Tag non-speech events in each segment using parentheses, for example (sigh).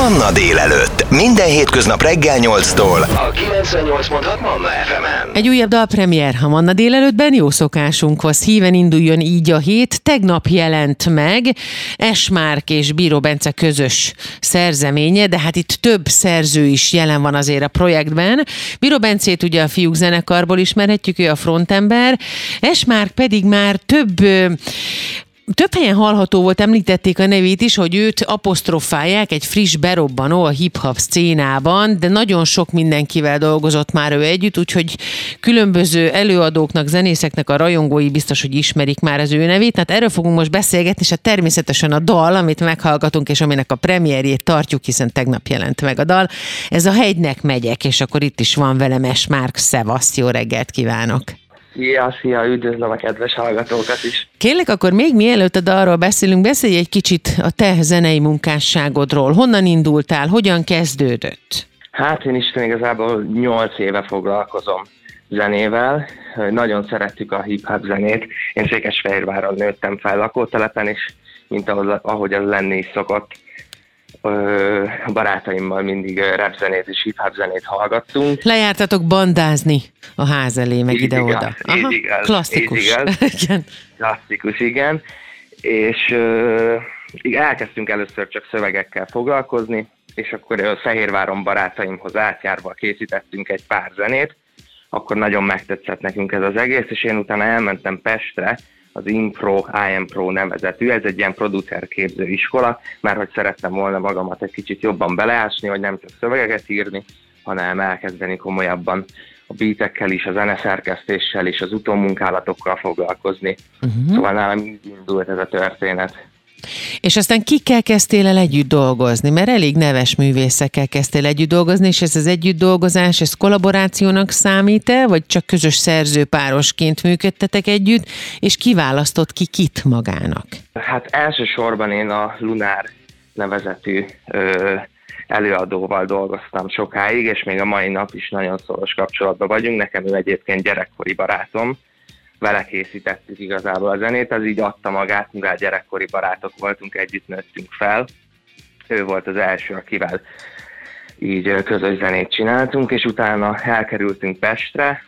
Manna délelőtt. Minden hétköznap reggel 8-tól. A 98.6 Manna fm Egy újabb dalpremier a Manna délelőttben jó szokásunkhoz híven induljon így a hét. Tegnap jelent meg Esmárk és Bíró Bence közös szerzeménye, de hát itt több szerző is jelen van azért a projektben. Bíró Bencét ugye a fiúk zenekarból ismerhetjük, ő a frontember. Esmárk pedig már több több helyen hallható volt, említették a nevét is, hogy őt apostrofálják egy friss berobbanó a hip-hop szcénában, de nagyon sok mindenkivel dolgozott már ő együtt, úgyhogy különböző előadóknak, zenészeknek a rajongói biztos, hogy ismerik már az ő nevét. Tehát erről fogunk most beszélgetni, és hát természetesen a dal, amit meghallgatunk, és aminek a premierjét tartjuk, hiszen tegnap jelent meg a dal. Ez a hegynek megyek, és akkor itt is van velem Esmárk, szevasz, jó reggelt kívánok! Szia, szia, üdvözlöm a kedves hallgatókat is. Kérlek, akkor még mielőtt a dalról beszélünk, beszélj egy kicsit a te zenei munkásságodról. Honnan indultál, hogyan kezdődött? Hát én is igazából 8 éve foglalkozom zenével. Nagyon szerettük a hip-hop zenét. Én Székesfehérváron nőttem fel lakótelepen, és mint ahogy, ahogy az lenni is szokott, a barátaimmal mindig rap zenét és hip-hop zenét hallgattunk. Lejártatok bandázni a ház elé, meg ide-oda. Így igaz, Klasszikus. Így igaz. (laughs) igen. Klasszikus, igen. És uh, elkezdtünk először csak szövegekkel foglalkozni, és akkor a Fehérváron barátaimhoz átjárva készítettünk egy pár zenét, akkor nagyon megtetszett nekünk ez az egész, és én utána elmentem Pestre, az Impro, IM Pro nevezetű, ez egy ilyen producer képző iskola, mert hogy szerettem volna magamat egy kicsit jobban beleásni, hogy nem csak szövegeket írni, hanem elkezdeni komolyabban a beatekkel is, a zeneszerkesztéssel is, az utómunkálatokkal foglalkozni. Uh-huh. Szóval nálam így indult ez a történet. És aztán kikkel kezdtél el együtt dolgozni? Mert elég neves művészekkel kezdtél együtt dolgozni, és ez az együtt dolgozás, ez kollaborációnak számít-e, vagy csak közös szerzőpárosként működtetek együtt, és kiválasztott ki kit magának? Hát elsősorban én a Lunár nevezetű ö, előadóval dolgoztam sokáig, és még a mai nap is nagyon szoros kapcsolatban vagyunk. Nekem ő egyébként gyerekkori barátom, vele készítettük igazából a zenét, az így adta magát, mivel gyerekkori barátok voltunk, együtt nőttünk fel. Ő volt az első, akivel így közös zenét csináltunk, és utána elkerültünk Pestre,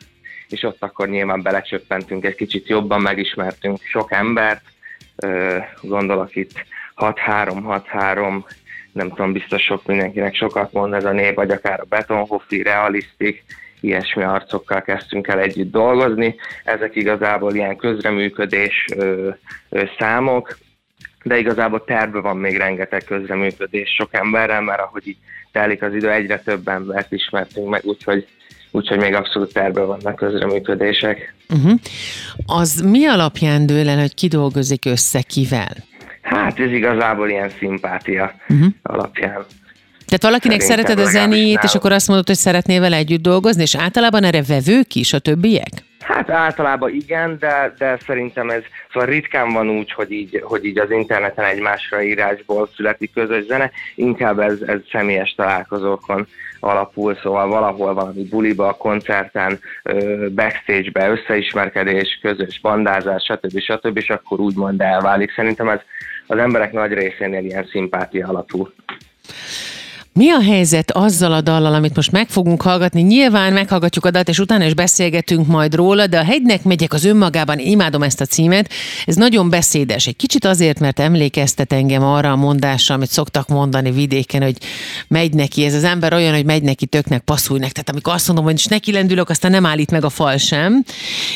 és ott akkor nyilván belecsöppentünk egy kicsit jobban, megismertünk sok embert, gondolok itt 6-3-6-3, nem tudom, biztos sok mindenkinek sokat mond ez a név, vagy akár a Betonhoffi, Realistik, ilyesmi arcokkal kezdtünk el együtt dolgozni. Ezek igazából ilyen közreműködés ö, ö, számok, de igazából terve van még rengeteg közreműködés sok emberrel, mert ahogy így telik az idő, egyre több embert ismertünk meg, úgyhogy úgyhogy még abszolút terve vannak közreműködések. Uh-huh. Az mi alapján dől el, hogy ki dolgozik össze kivel? Hát ez igazából ilyen szimpátia uh-huh. alapján. Tehát valakinek szereted a zenét, és akkor azt mondod, hogy szeretnél vele együtt dolgozni, és általában erre vevők is a többiek? Hát általában igen, de, de szerintem ez szóval ritkán van úgy, hogy így, hogy így az interneten egymásra írásból születik közös zene, inkább ez, ez személyes találkozókon alapul, szóval valahol valami buliba, koncerten, backstage-be összeismerkedés, közös bandázás, stb. stb. és akkor úgymond elválik. Szerintem ez az emberek nagy részénél ilyen szimpátia alapú. Mi a helyzet azzal a dallal, amit most meg fogunk hallgatni? Nyilván meghallgatjuk a dalt, és utána is beszélgetünk majd róla, de a hegynek megyek az önmagában, imádom ezt a címet. Ez nagyon beszédes. Egy kicsit azért, mert emlékeztet engem arra a mondásra, amit szoktak mondani vidéken, hogy megy neki. Ez az ember olyan, hogy megy neki töknek, passzulnak. Tehát amikor azt mondom, hogy is neki lendülök, aztán nem állít meg a fal sem.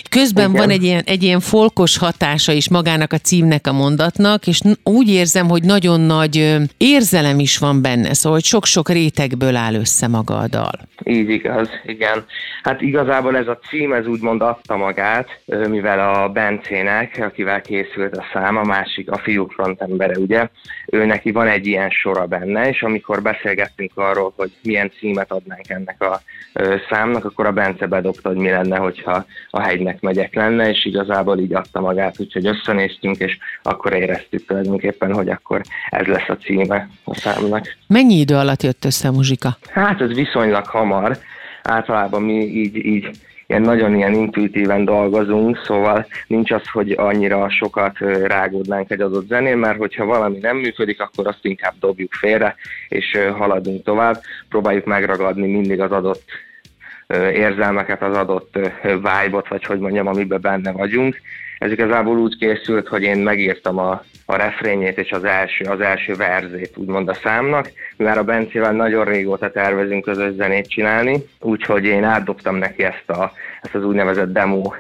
Közben Igen. van egy ilyen, egy ilyen folkos hatása is magának a címnek, a mondatnak, és úgy érzem, hogy nagyon nagy érzelem is van benne. Szóval, hogy sok sok-sok rétegből áll össze maga a dal. Így igaz, igen. Hát igazából ez a cím, ez úgymond adta magát, mivel a Bencének, akivel készült a szám, a másik, a fiúk frontembere, ugye, ő neki van egy ilyen sora benne, és amikor beszélgettünk arról, hogy milyen címet adnánk ennek a számnak, akkor a Bence bedobta, hogy mi lenne, hogyha a hegynek megyek lenne, és igazából így adta magát, úgyhogy összenéztünk, és akkor éreztük tulajdonképpen, hogy akkor ez lesz a címe a számnak. Mennyi idő alatt jött össze a muzsika? Hát ez viszonylag hamar. Általában mi így, így ilyen nagyon ilyen intuitíven dolgozunk, szóval nincs az, hogy annyira sokat rágódnánk egy adott zenén, mert hogyha valami nem működik, akkor azt inkább dobjuk félre, és haladunk tovább. Próbáljuk megragadni mindig az adott érzelmeket, az adott vibe-ot, vagy hogy mondjam, amiben benne vagyunk. Ez igazából úgy készült, hogy én megírtam a, a refrényét és az első, az első verzét, úgymond a számnak, mivel a Bencével nagyon régóta tervezünk közös zenét csinálni, úgyhogy én átdobtam neki ezt, a, ezt az úgynevezett demo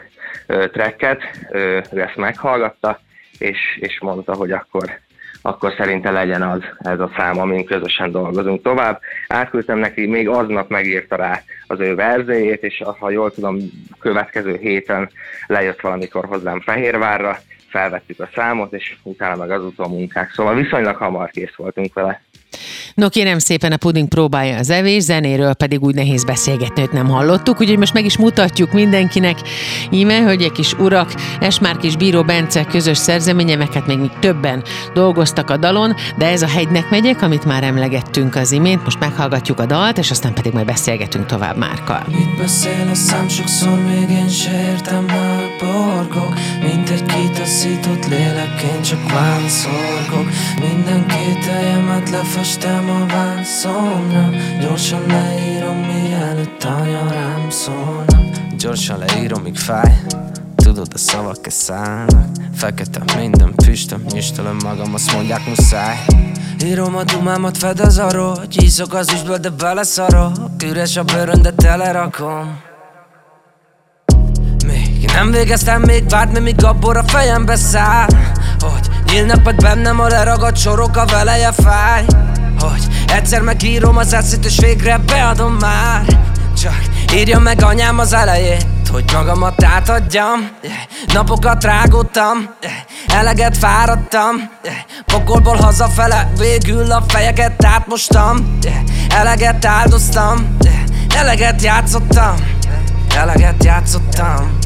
tracket, ő ezt meghallgatta, és, és mondta, hogy akkor akkor szerinte legyen az ez a szám, amin közösen dolgozunk tovább. Átküldtem neki, még aznap megírta rá az ő verzéjét, és ha jól tudom, következő héten lejött valamikor hozzám Fehérvárra, felvettük a számot, és utána meg az munkák. Szóval viszonylag hamar kész voltunk vele. No kérem szépen, a puding próbálja az evés, zenéről pedig úgy nehéz beszélgetni, hogy nem hallottuk, úgyhogy most meg is mutatjuk mindenkinek. Íme, hölgyek is urak, Esmárk és Bíró Bence közös szerzeménye, meg hát még, többen dolgoztak a dalon, de ez a hegynek megyek, amit már emlegettünk az imént, most meghallgatjuk a dalt, és aztán pedig majd beszélgetünk tovább Márkal. Mit beszél a szám, sokszor még én se borgok, mint egy kitaszított lélekként csak két lefestem a vászomra Gyorsan leírom, mielőtt anya rám szólna. Gyorsan leírom, míg fáj. Tudod, a szavak szállnak Fekete minden füstöm, nyistelem magam, azt mondják muszáj. Írom a dumámat, fed az arogy Iszok az üstből, de beleszarok. Üres a bőrön, de telerakom. Még nem végeztem, még várt, míg a bor a fejembe száll. Hogy nyílnak meg bennem a leragadt sorok, a veleje fáj hogy egyszer megírom az eszét és végre beadom már. Csak írja meg anyám az elejét hogy magamat átadjam. Napokat rágódtam, eleget fáradtam. Pokolból hazafele végül a fejeket átmostam. Eleget áldoztam, eleget játszottam Eleget játszottam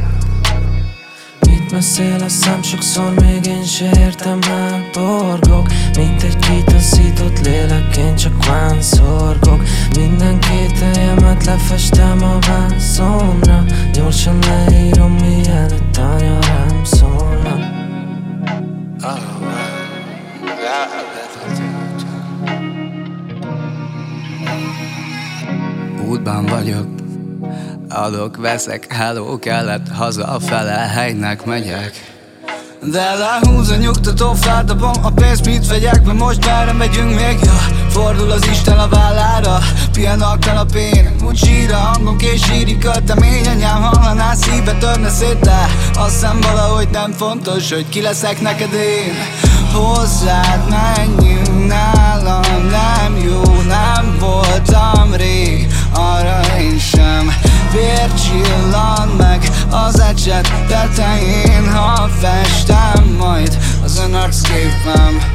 Beszél a szám, sokszor még én se értem már Borgok, mint egy kitaszított lélekként Csak szorgok Minden két helyemet lefestem a vászomra Gyorsan leírom, mielőtt anya rám szólna. Útban vagyok Adok, veszek, hello, kellett hazafele, helynek megyek. De lehúz a nyugtató feltapom a pénzt mit vegyek Mert most merre megyünk még, ja Fordul az Isten a vállára Pihen a kanapén, a hangom Késíri költemény, anyám hallaná Szíve törne szét, de azt hiszem valahogy nem fontos Hogy ki leszek neked én. Hozzád menjünk nálam Nem jó, nem voltam rég Vér csillan meg az ecset tetején Ha festem majd az ön arcképem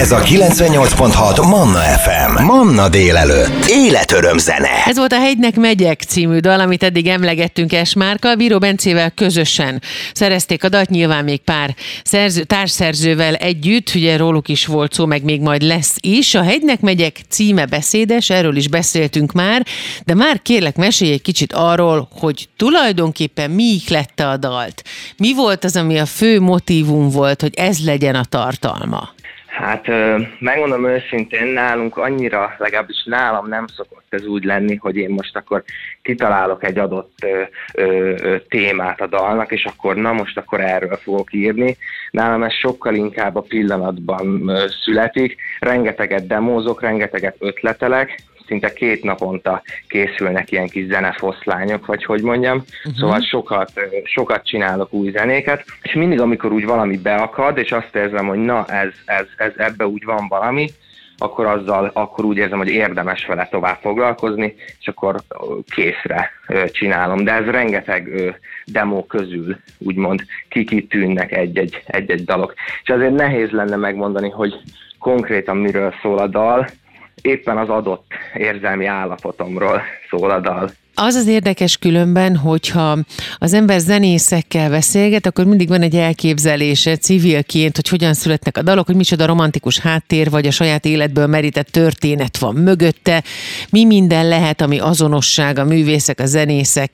Ez a 98.6 Manna FM. Manna délelőtt. Életöröm zene. Ez volt a Hegynek megyek című dal, amit eddig emlegettünk Esmárkkal. Bíró Bencével közösen szerezték a dalt, nyilván még pár szerző, társszerzővel együtt, ugye róluk is volt szó, meg még majd lesz is. A Hegynek megyek címe beszédes, erről is beszéltünk már, de már kérlek mesélj egy kicsit arról, hogy tulajdonképpen mi lett a dalt. Mi volt az, ami a fő motivum volt, hogy ez legyen a tartalma? Hát megmondom őszintén, nálunk annyira, legalábbis nálam nem szokott ez úgy lenni, hogy én most akkor kitalálok egy adott ö, ö, témát a dalnak, és akkor na most akkor erről fogok írni. Nálam ez sokkal inkább a pillanatban ö, születik. Rengeteget demózok, rengeteget ötletelek, szinte két naponta készülnek ilyen kis zenefoszlányok, vagy hogy mondjam. Uh-huh. Szóval sokat, sokat csinálok új zenéket, és mindig, amikor úgy valami beakad, és azt érzem, hogy na, ez, ez, ez ebbe úgy van valami, akkor azzal, akkor úgy érzem, hogy érdemes vele tovább foglalkozni, és akkor készre csinálom. De ez rengeteg demo közül úgymond kikitűnnek egy-egy, egy-egy dalok. És azért nehéz lenne megmondani, hogy konkrétan miről szól a dal, éppen az adott érzelmi állapotomról szól a dal. Az az érdekes különben, hogyha az ember zenészekkel beszélget, akkor mindig van egy elképzelése civilként, hogy hogyan születnek a dalok, hogy micsoda romantikus háttér, vagy a saját életből merített történet van mögötte, mi minden lehet, ami azonosság a művészek, a zenészek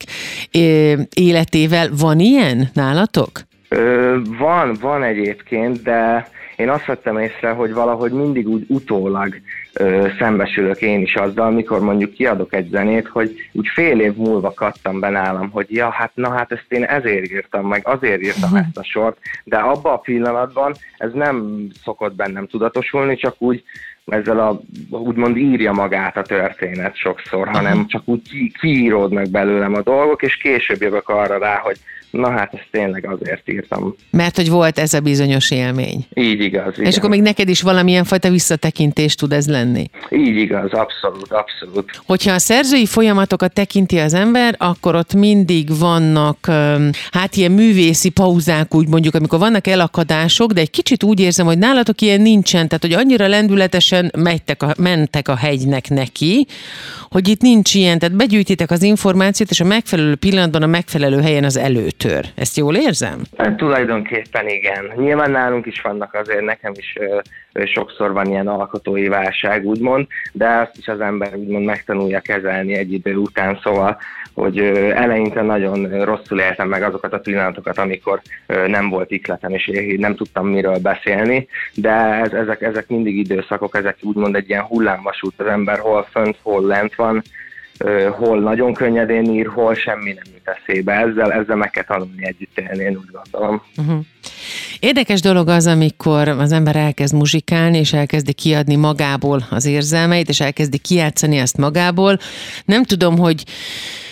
életével. Van ilyen nálatok? Ö, van, van egyébként, de én azt vettem észre, hogy valahogy mindig úgy utólag ö, szembesülök én is azzal, mikor mondjuk kiadok egy zenét, hogy úgy fél év múlva kattam be nálam, hogy ja, hát na hát ezt én ezért írtam meg, azért írtam uh-huh. ezt a sort, de abban a pillanatban ez nem szokott bennem tudatosulni, csak úgy ezzel a, úgymond írja magát a történet sokszor, hanem csak úgy ki, kiíródnak belőlem a dolgok, és később jövök arra rá, hogy Na hát ezt tényleg azért írtam. Mert hogy volt ez a bizonyos élmény. Így igaz. Igen. És akkor még neked is valamilyen fajta visszatekintés tud ez lenni. Így igaz, abszolút, abszolút. Hogyha a szerzői folyamatokat tekinti az ember, akkor ott mindig vannak hát ilyen művészi pauzák, úgy mondjuk, amikor vannak elakadások, de egy kicsit úgy érzem, hogy nálatok ilyen nincsen, tehát hogy annyira lendületesen mentek a, mentek a hegynek neki, hogy itt nincs ilyen, tehát begyűjtitek az információt, és a megfelelő pillanatban a megfelelő helyen az előtör. Ezt jól érzem? Hát, tulajdonképpen igen. Nyilván nálunk is vannak azért, nekem is ö, ö, sokszor van ilyen alkotói válság, úgymond, de azt is az ember úgymond megtanulja kezelni egy idő után, szóval hogy eleinte nagyon rosszul éltem meg azokat a pillanatokat, amikor nem volt ikletem, és nem tudtam miről beszélni, de ez, ezek, ezek mindig időszakok, ezek úgymond egy ilyen hullámvasút, az ember hol fönt, hol lent van, hol nagyon könnyedén ír, hol semmi nem jut eszébe. Ezzel, ezzel meg kell tanulni együtt élni, én úgy gondolom. Uh-huh. Érdekes dolog az, amikor az ember elkezd muzsikálni, és elkezdi kiadni magából az érzelmeit, és elkezdi kijátszani ezt magából. Nem tudom, hogy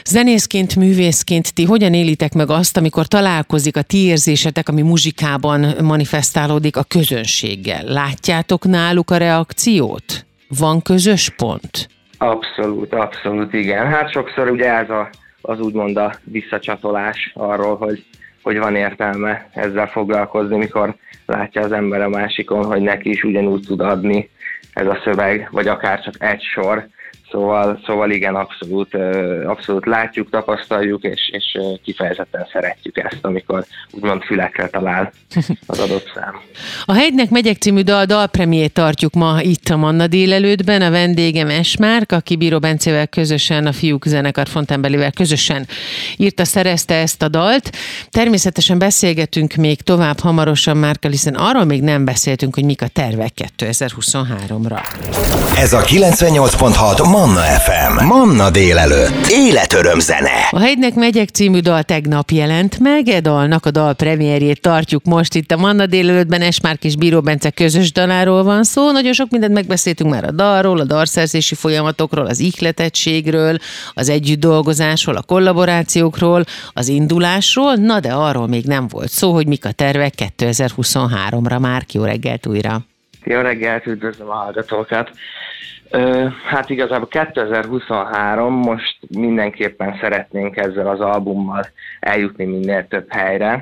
Zenészként, művészként ti hogyan élitek meg azt, amikor találkozik a ti érzésetek, ami muzsikában manifestálódik a közönséggel? Látjátok náluk a reakciót? Van közös pont? Abszolút, abszolút, igen. Hát sokszor ugye ez a, az úgymond a visszacsatolás arról, hogy, hogy van értelme ezzel foglalkozni, mikor látja az ember a másikon, hogy neki is ugyanúgy tud adni ez a szöveg, vagy akár csak egy sor, Szóval, szóval igen, abszolút, abszolút látjuk, tapasztaljuk, és, és kifejezetten szeretjük ezt, amikor úgymond fülekre talál az adott szám. A Hegynek megyek című dal dalpremiét tartjuk ma itt a Manna délelőttben. A vendégem Esmárk, aki Bíró Bencével közösen, a fiúk zenekar Fontembelivel közösen írta, szerezte ezt a dalt. Természetesen beszélgetünk még tovább hamarosan, Márka, hiszen arról még nem beszéltünk, hogy mik a tervek 2023-ra. Ez a 98.6 Manna FM. Manna délelőtt. Életöröm zene. A Hegynek megyek című dal tegnap jelent meg. E dalnak a dal premierjét tartjuk most itt a Manna délelőttben. Esmárk és Bíró Bence közös daláról van szó. Nagyon sok mindent megbeszéltünk már a dalról, a dalszerzési folyamatokról, az ihletettségről, az együtt dolgozásról, a kollaborációkról, az indulásról. Na de arról még nem volt szó, hogy mik a tervek 2023-ra. Már jó reggelt újra! Jó reggelt, üdvözlöm a hallgatókat! Hát igazából 2023 most mindenképpen szeretnénk ezzel az albummal eljutni minél több helyre,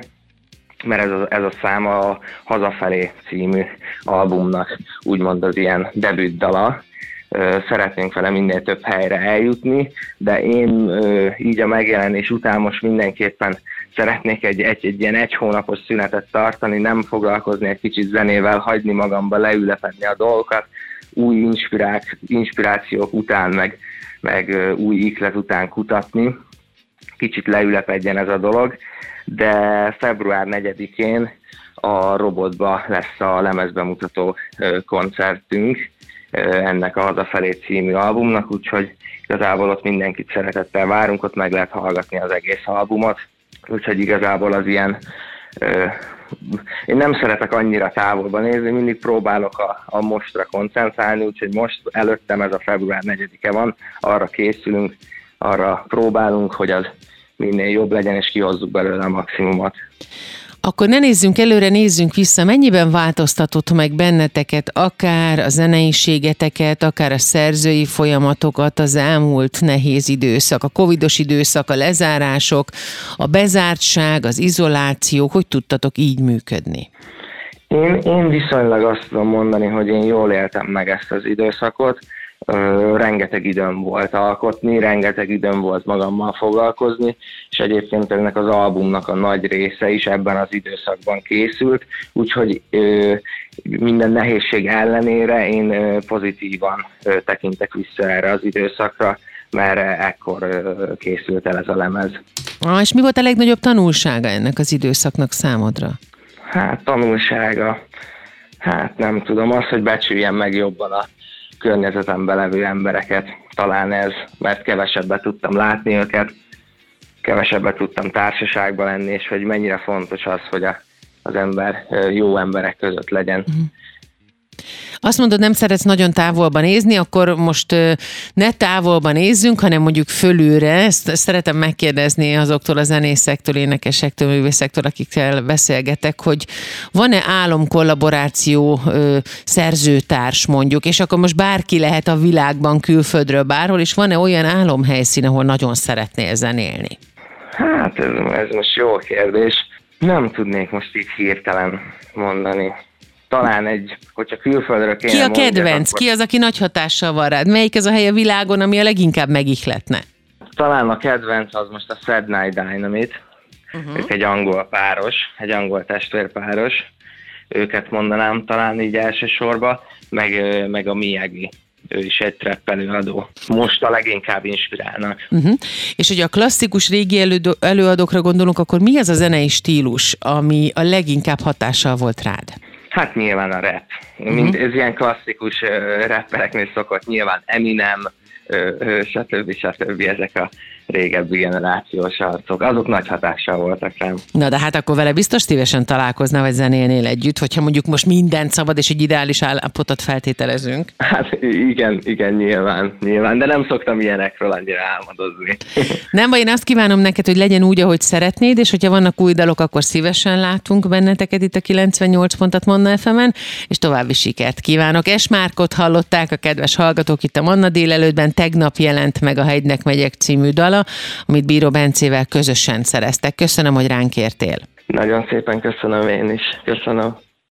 mert ez a, ez a szám a Hazafelé című albumnak úgymond az ilyen debütdala. Szeretnénk vele minél több helyre eljutni, de én így a megjelenés után most mindenképpen szeretnék egy, egy, egy ilyen egy hónapos szünetet tartani, nem foglalkozni egy kicsit zenével, hagyni magamba leülepedni a dolgokat, új inspirák, inspirációk után, meg, meg új iklet után kutatni. Kicsit leülepedjen ez a dolog, de február 4-én a Robotba lesz a lemezbemutató koncertünk ennek a Hazafelé című albumnak, úgyhogy igazából ott mindenkit szeretettel várunk, ott meg lehet hallgatni az egész albumot, úgyhogy igazából az ilyen én nem szeretek annyira távolba nézni, mindig próbálok a, a mostra koncentrálni, úgyhogy most előttem ez a február 4-e van, arra készülünk, arra próbálunk, hogy az minél jobb legyen, és kihozzuk belőle a maximumot. Akkor ne nézzünk előre, nézzünk vissza. Mennyiben változtatott meg benneteket, akár a zeneiségeteket, akár a szerzői folyamatokat az elmúlt nehéz időszak, a covidos időszak, a lezárások, a bezártság, az izoláció, hogy tudtatok így működni? Én, én viszonylag azt tudom mondani, hogy én jól éltem meg ezt az időszakot rengeteg időm volt alkotni, rengeteg időm volt magammal foglalkozni, és egyébként ennek az albumnak a nagy része is ebben az időszakban készült, úgyhogy minden nehézség ellenére én pozitívan tekintek vissza erre az időszakra, mert ekkor készült el ez a lemez. Ah, és mi volt a legnagyobb tanulsága ennek az időszaknak számodra? Hát tanulsága, hát nem tudom, az, hogy becsüljem meg jobban a környezetemben levő embereket. Talán ez, mert kevesebbet tudtam látni őket, kevesebbet tudtam társaságban lenni, és hogy mennyire fontos az, hogy a, az ember jó emberek között legyen. Uh-huh. Azt mondod, nem szeretsz nagyon távolban nézni, akkor most ne távolban nézzünk, hanem mondjuk fölülre. Ezt szeretem megkérdezni azoktól a zenészektől, énekesektől, művészektől, akikkel beszélgetek, hogy van-e álomkollaboráció szerzőtárs mondjuk, és akkor most bárki lehet a világban, külföldről, bárhol, és van-e olyan álomhelyszín, ahol nagyon szeretnél zenélni? Hát ez, ez most jó kérdés. Nem tudnék most így hirtelen mondani talán egy, hogyha külföldről kéne Ki a kedvenc? Mondjak, akkor... Ki az, aki nagy hatással van rád? Melyik ez a hely a világon, ami a leginkább megihletne? Talán a kedvenc az most a Sad Night Dynamite. Uh-huh. Ők egy angol páros, egy angol testvérpáros. Őket mondanám talán így elsősorban, meg, meg a Miyagi ő is egy trap előadó. Most a leginkább inspirálnak. Uh-huh. És hogy a klasszikus régi elő- előadókra gondolunk, akkor mi az a zenei stílus, ami a leginkább hatással volt rád? Hát nyilván a rap. Uh-huh. Mint ez ilyen klasszikus uh, rappereknél szokott, nyilván Eminem, uh, stb. stb. ezek a régebbi generációs arcok, azok nagy hatással voltak rám. Na de hát akkor vele biztos szívesen találkozna, vagy zenélnél együtt, hogyha mondjuk most mindent szabad és egy ideális állapotot feltételezünk. Hát igen, igen, nyilván, nyilván, de nem szoktam ilyenekről annyira álmodozni. (laughs) Nem vagy, én azt kívánom neked, hogy legyen úgy, ahogy szeretnéd, és hogyha vannak új dalok, akkor szívesen látunk benneteket itt a 98 pontat Manna fm és további sikert kívánok. Esmárkot hallották a kedves hallgatók itt a Manna délelőttben, tegnap jelent meg a Hegynek megyek című dal, dala, amit Bíró Bencével közösen szereztek. Köszönöm, hogy ránk értél. Nagyon szépen köszönöm én is. Köszönöm.